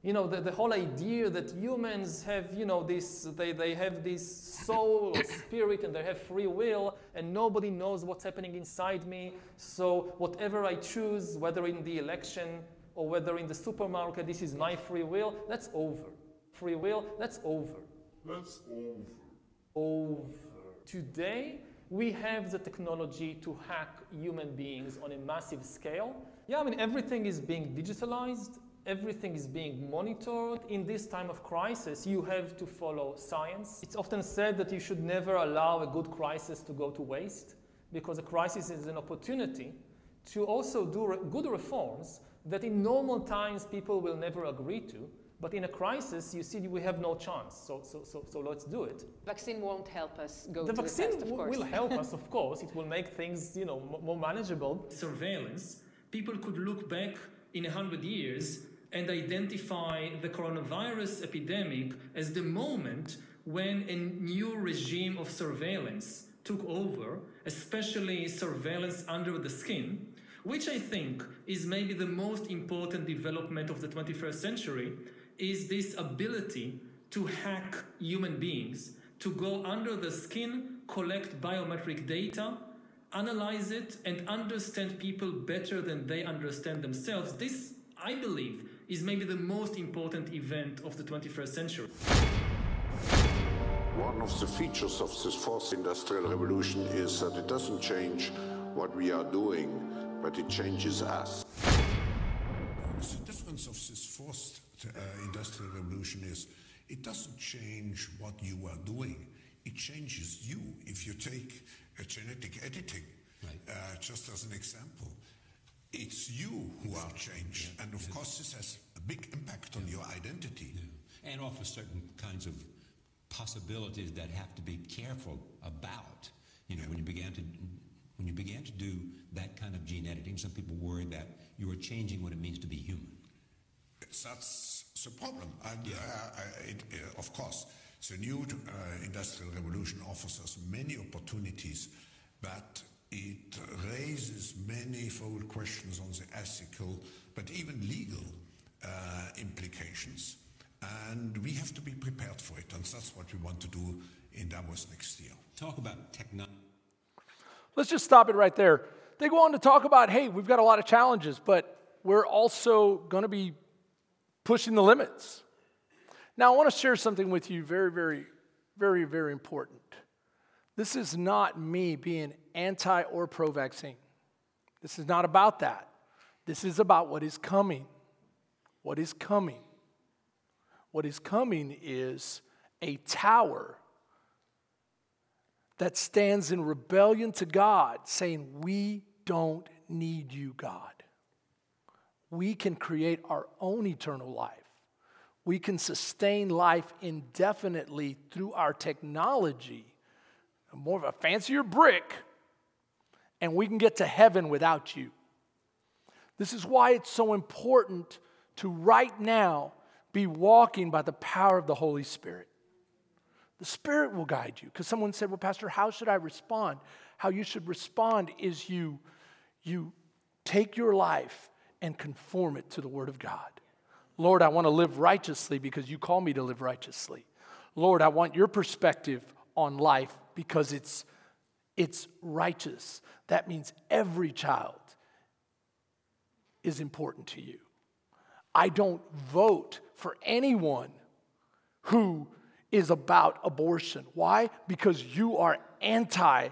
you know, the, the whole idea that humans have, you know, this, they, they have this soul or spirit and they have free will and nobody knows what's happening inside me. So whatever I choose, whether in the election or whether in the supermarket, this is my free will, that's over. Free will, that's over. That's over. Over. Today, we have the technology to hack human beings on a massive scale. Yeah, I mean, everything is being digitalized everything is being monitored. In this time of crisis, you have to follow science. It's often said that you should never allow a good crisis to go to waste because a crisis is an opportunity to also do re good reforms that in normal times people will never agree to, But in a crisis, you see we have no chance. So, so, so, so let's do it. Vaccine won't help us go the to vaccine the test, of course. will help us, of course. It will make things, you know, more manageable. Surveillance. People could look back in a hundred years and identify the coronavirus epidemic as the moment when a new regime of surveillance took over, especially surveillance under the skin, which I think is maybe the most important development of the 21st century, is this ability to hack human beings, to go under the skin, collect biometric data, analyze it, and understand people better than they understand themselves. This, I believe, is maybe the most important event of the 21st century. One of the features of this fourth industrial revolution is that it doesn't change what we are doing, but it changes us. The difference of this fourth uh, industrial revolution is it doesn't change what you are doing, it changes you. If you take a genetic editing, uh, just as an example, it's you who are changed. Yeah, and of yeah. course, this has a big impact on your identity. and offer certain kinds of possibilities that have to be careful about. You know, when you began to when you began to do that kind of gene editing, some people worry that you are changing what it means to be human. That's the problem. And uh, it, uh, of course, the new uh, industrial revolution offers us many opportunities, but it raises many-fold questions on the ethical, but even legal uh, implications. And we have to be prepared for it, and that's what we want to do in Davos next year. Talk about technology. Let's just stop it right there. They go on to talk about hey, we've got a lot of challenges, but we're also going to be pushing the limits. Now, I want to share something with you very, very, very, very important. This is not me being anti or pro vaccine. This is not about that. This is about what is coming. What is coming? What is coming is a tower that stands in rebellion to God, saying, We don't need you, God. We can create our own eternal life. We can sustain life indefinitely through our technology, more of a fancier brick, and we can get to heaven without you. This is why it's so important to right now be walking by the power of the Holy Spirit. The Spirit will guide you. Because someone said, Well, Pastor, how should I respond? How you should respond is you, you take your life and conform it to the Word of God. Lord, I want to live righteously because you call me to live righteously. Lord, I want your perspective on life because it's, it's righteous. That means every child is important to you. I don't vote for anyone who is about abortion. Why? Because you are anti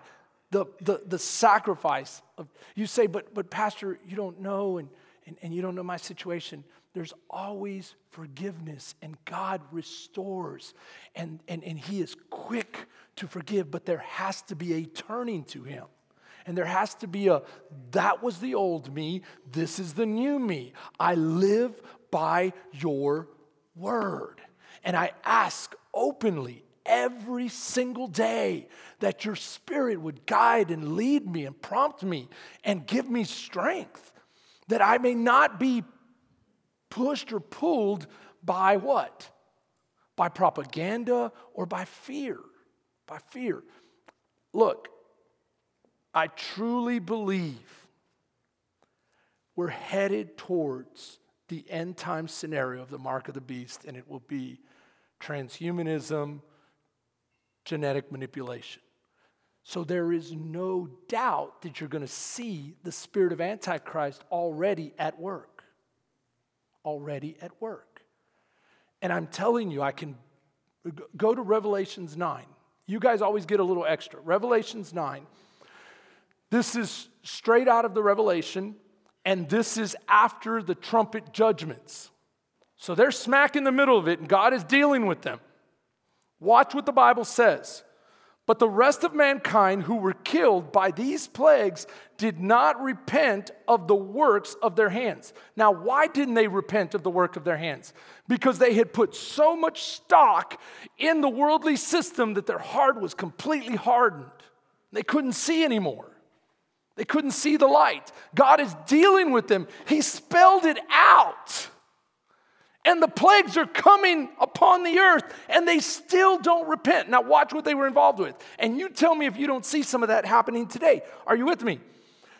the, the, the sacrifice of you say, but but Pastor, you don't know and, and, and you don't know my situation. There's always forgiveness, and God restores, and, and, and He is quick to forgive, but there has to be a turning to Him. And there has to be a, that was the old me, this is the new me. I live by your word. And I ask openly every single day that your spirit would guide and lead me and prompt me and give me strength that I may not be pushed or pulled by what? By propaganda or by fear. By fear. Look, I truly believe we're headed towards the end time scenario of the mark of the beast, and it will be transhumanism, genetic manipulation. So there is no doubt that you're going to see the spirit of Antichrist already at work. Already at work. And I'm telling you, I can go to Revelations 9. You guys always get a little extra. Revelations 9. This is straight out of the Revelation, and this is after the trumpet judgments. So they're smack in the middle of it, and God is dealing with them. Watch what the Bible says. But the rest of mankind who were killed by these plagues did not repent of the works of their hands. Now, why didn't they repent of the work of their hands? Because they had put so much stock in the worldly system that their heart was completely hardened. They couldn't see anymore. They couldn't see the light. God is dealing with them. He spelled it out and the plagues are coming upon the earth, and they still don't repent. Now, watch what they were involved with. And you tell me if you don't see some of that happening today. Are you with me?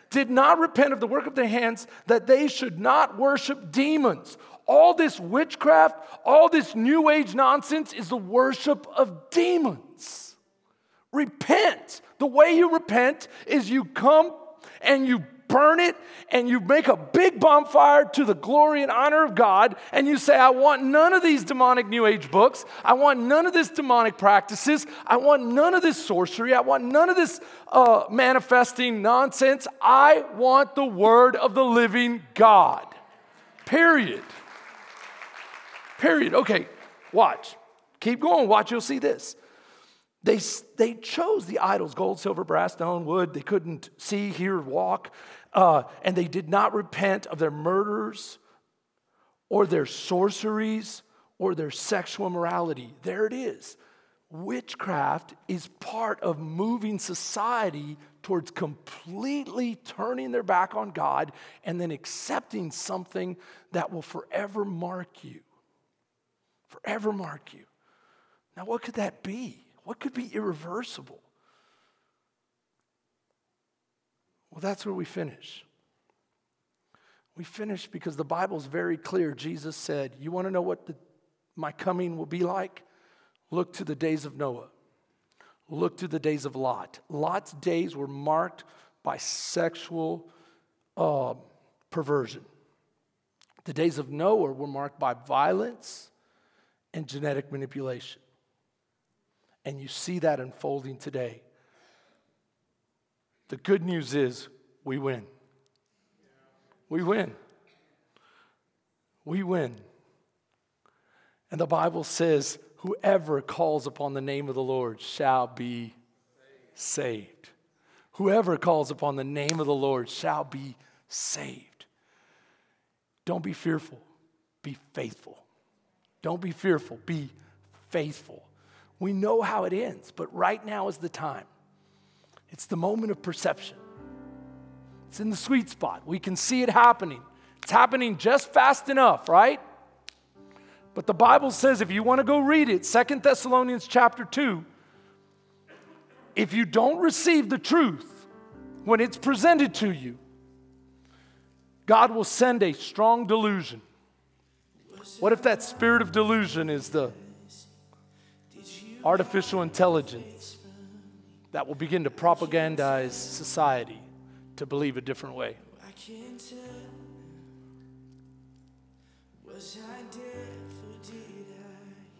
Did not repent of the work of their hands, that they should not worship demons. All this witchcraft, all this new age nonsense is the worship of demons. Repent. The way you repent is you come and you burn it and you make a big bonfire to the glory and honor of God, and you say, I want none of these demonic New Age books. I want none of this demonic practices. I want none of this sorcery. I want none of this uh, manifesting nonsense. I want the word of the living God. Period. Period. Okay, watch. Keep going. Watch, you'll see this. They, they chose the idols gold, silver, brass, stone, wood. They couldn't see, hear, walk. Uh, and they did not repent of their murders or their sorceries or their sexual immorality. There it is. Witchcraft is part of moving society towards completely turning their back on God and then accepting something that will forever mark you. Forever mark you. Now, what could that be? What could be irreversible? Well, that's where we finish. We finish because the Bible is very clear. Jesus said, You want to know what the, my coming will be like? Look to the days of Noah. Look to the days of Lot. Lot's days were marked by sexual uh, perversion. The days of Noah were marked by violence and genetic manipulation. And you see that unfolding today. The good news is we win. We win. We win. And the Bible says, whoever calls upon the name of the Lord shall be saved. Whoever calls upon the name of the Lord shall be saved. Don't be fearful, be faithful. Don't be fearful, be faithful. We know how it ends, but right now is the time. It's the moment of perception. It's in the sweet spot. We can see it happening. It's happening just fast enough, right? But the Bible says if you want to go read it, Second Thessalonians chapter 2, if you don't receive the truth when it's presented to you, God will send a strong delusion. What if that spirit of delusion is the artificial intelligence? that will begin to propagandize society to believe a different way.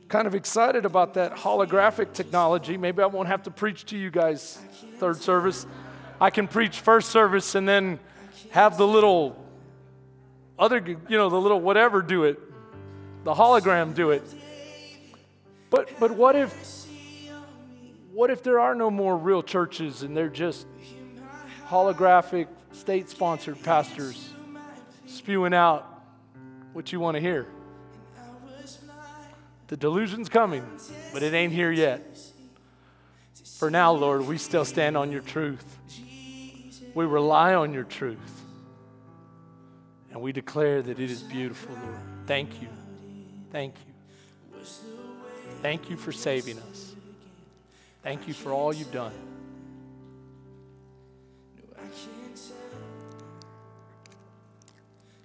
Kind of excited about that holographic technology. Maybe I won't have to preach to you guys third service. I can preach first service and then have the little other, you know, the little whatever do it, the hologram do it. But but what if what if there are no more real churches and they're just holographic, state sponsored pastors spewing out what you want to hear? The delusion's coming, but it ain't here yet. For now, Lord, we still stand on your truth. We rely on your truth. And we declare that it is beautiful, Lord. Thank you. Thank you. Thank you for saving us. Thank you for all you've done.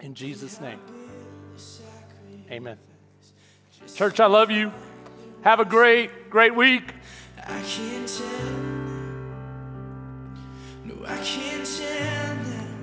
In Jesus' name, amen. Church, I love you. Have a great, great week. I can't tell. No, I can't tell them.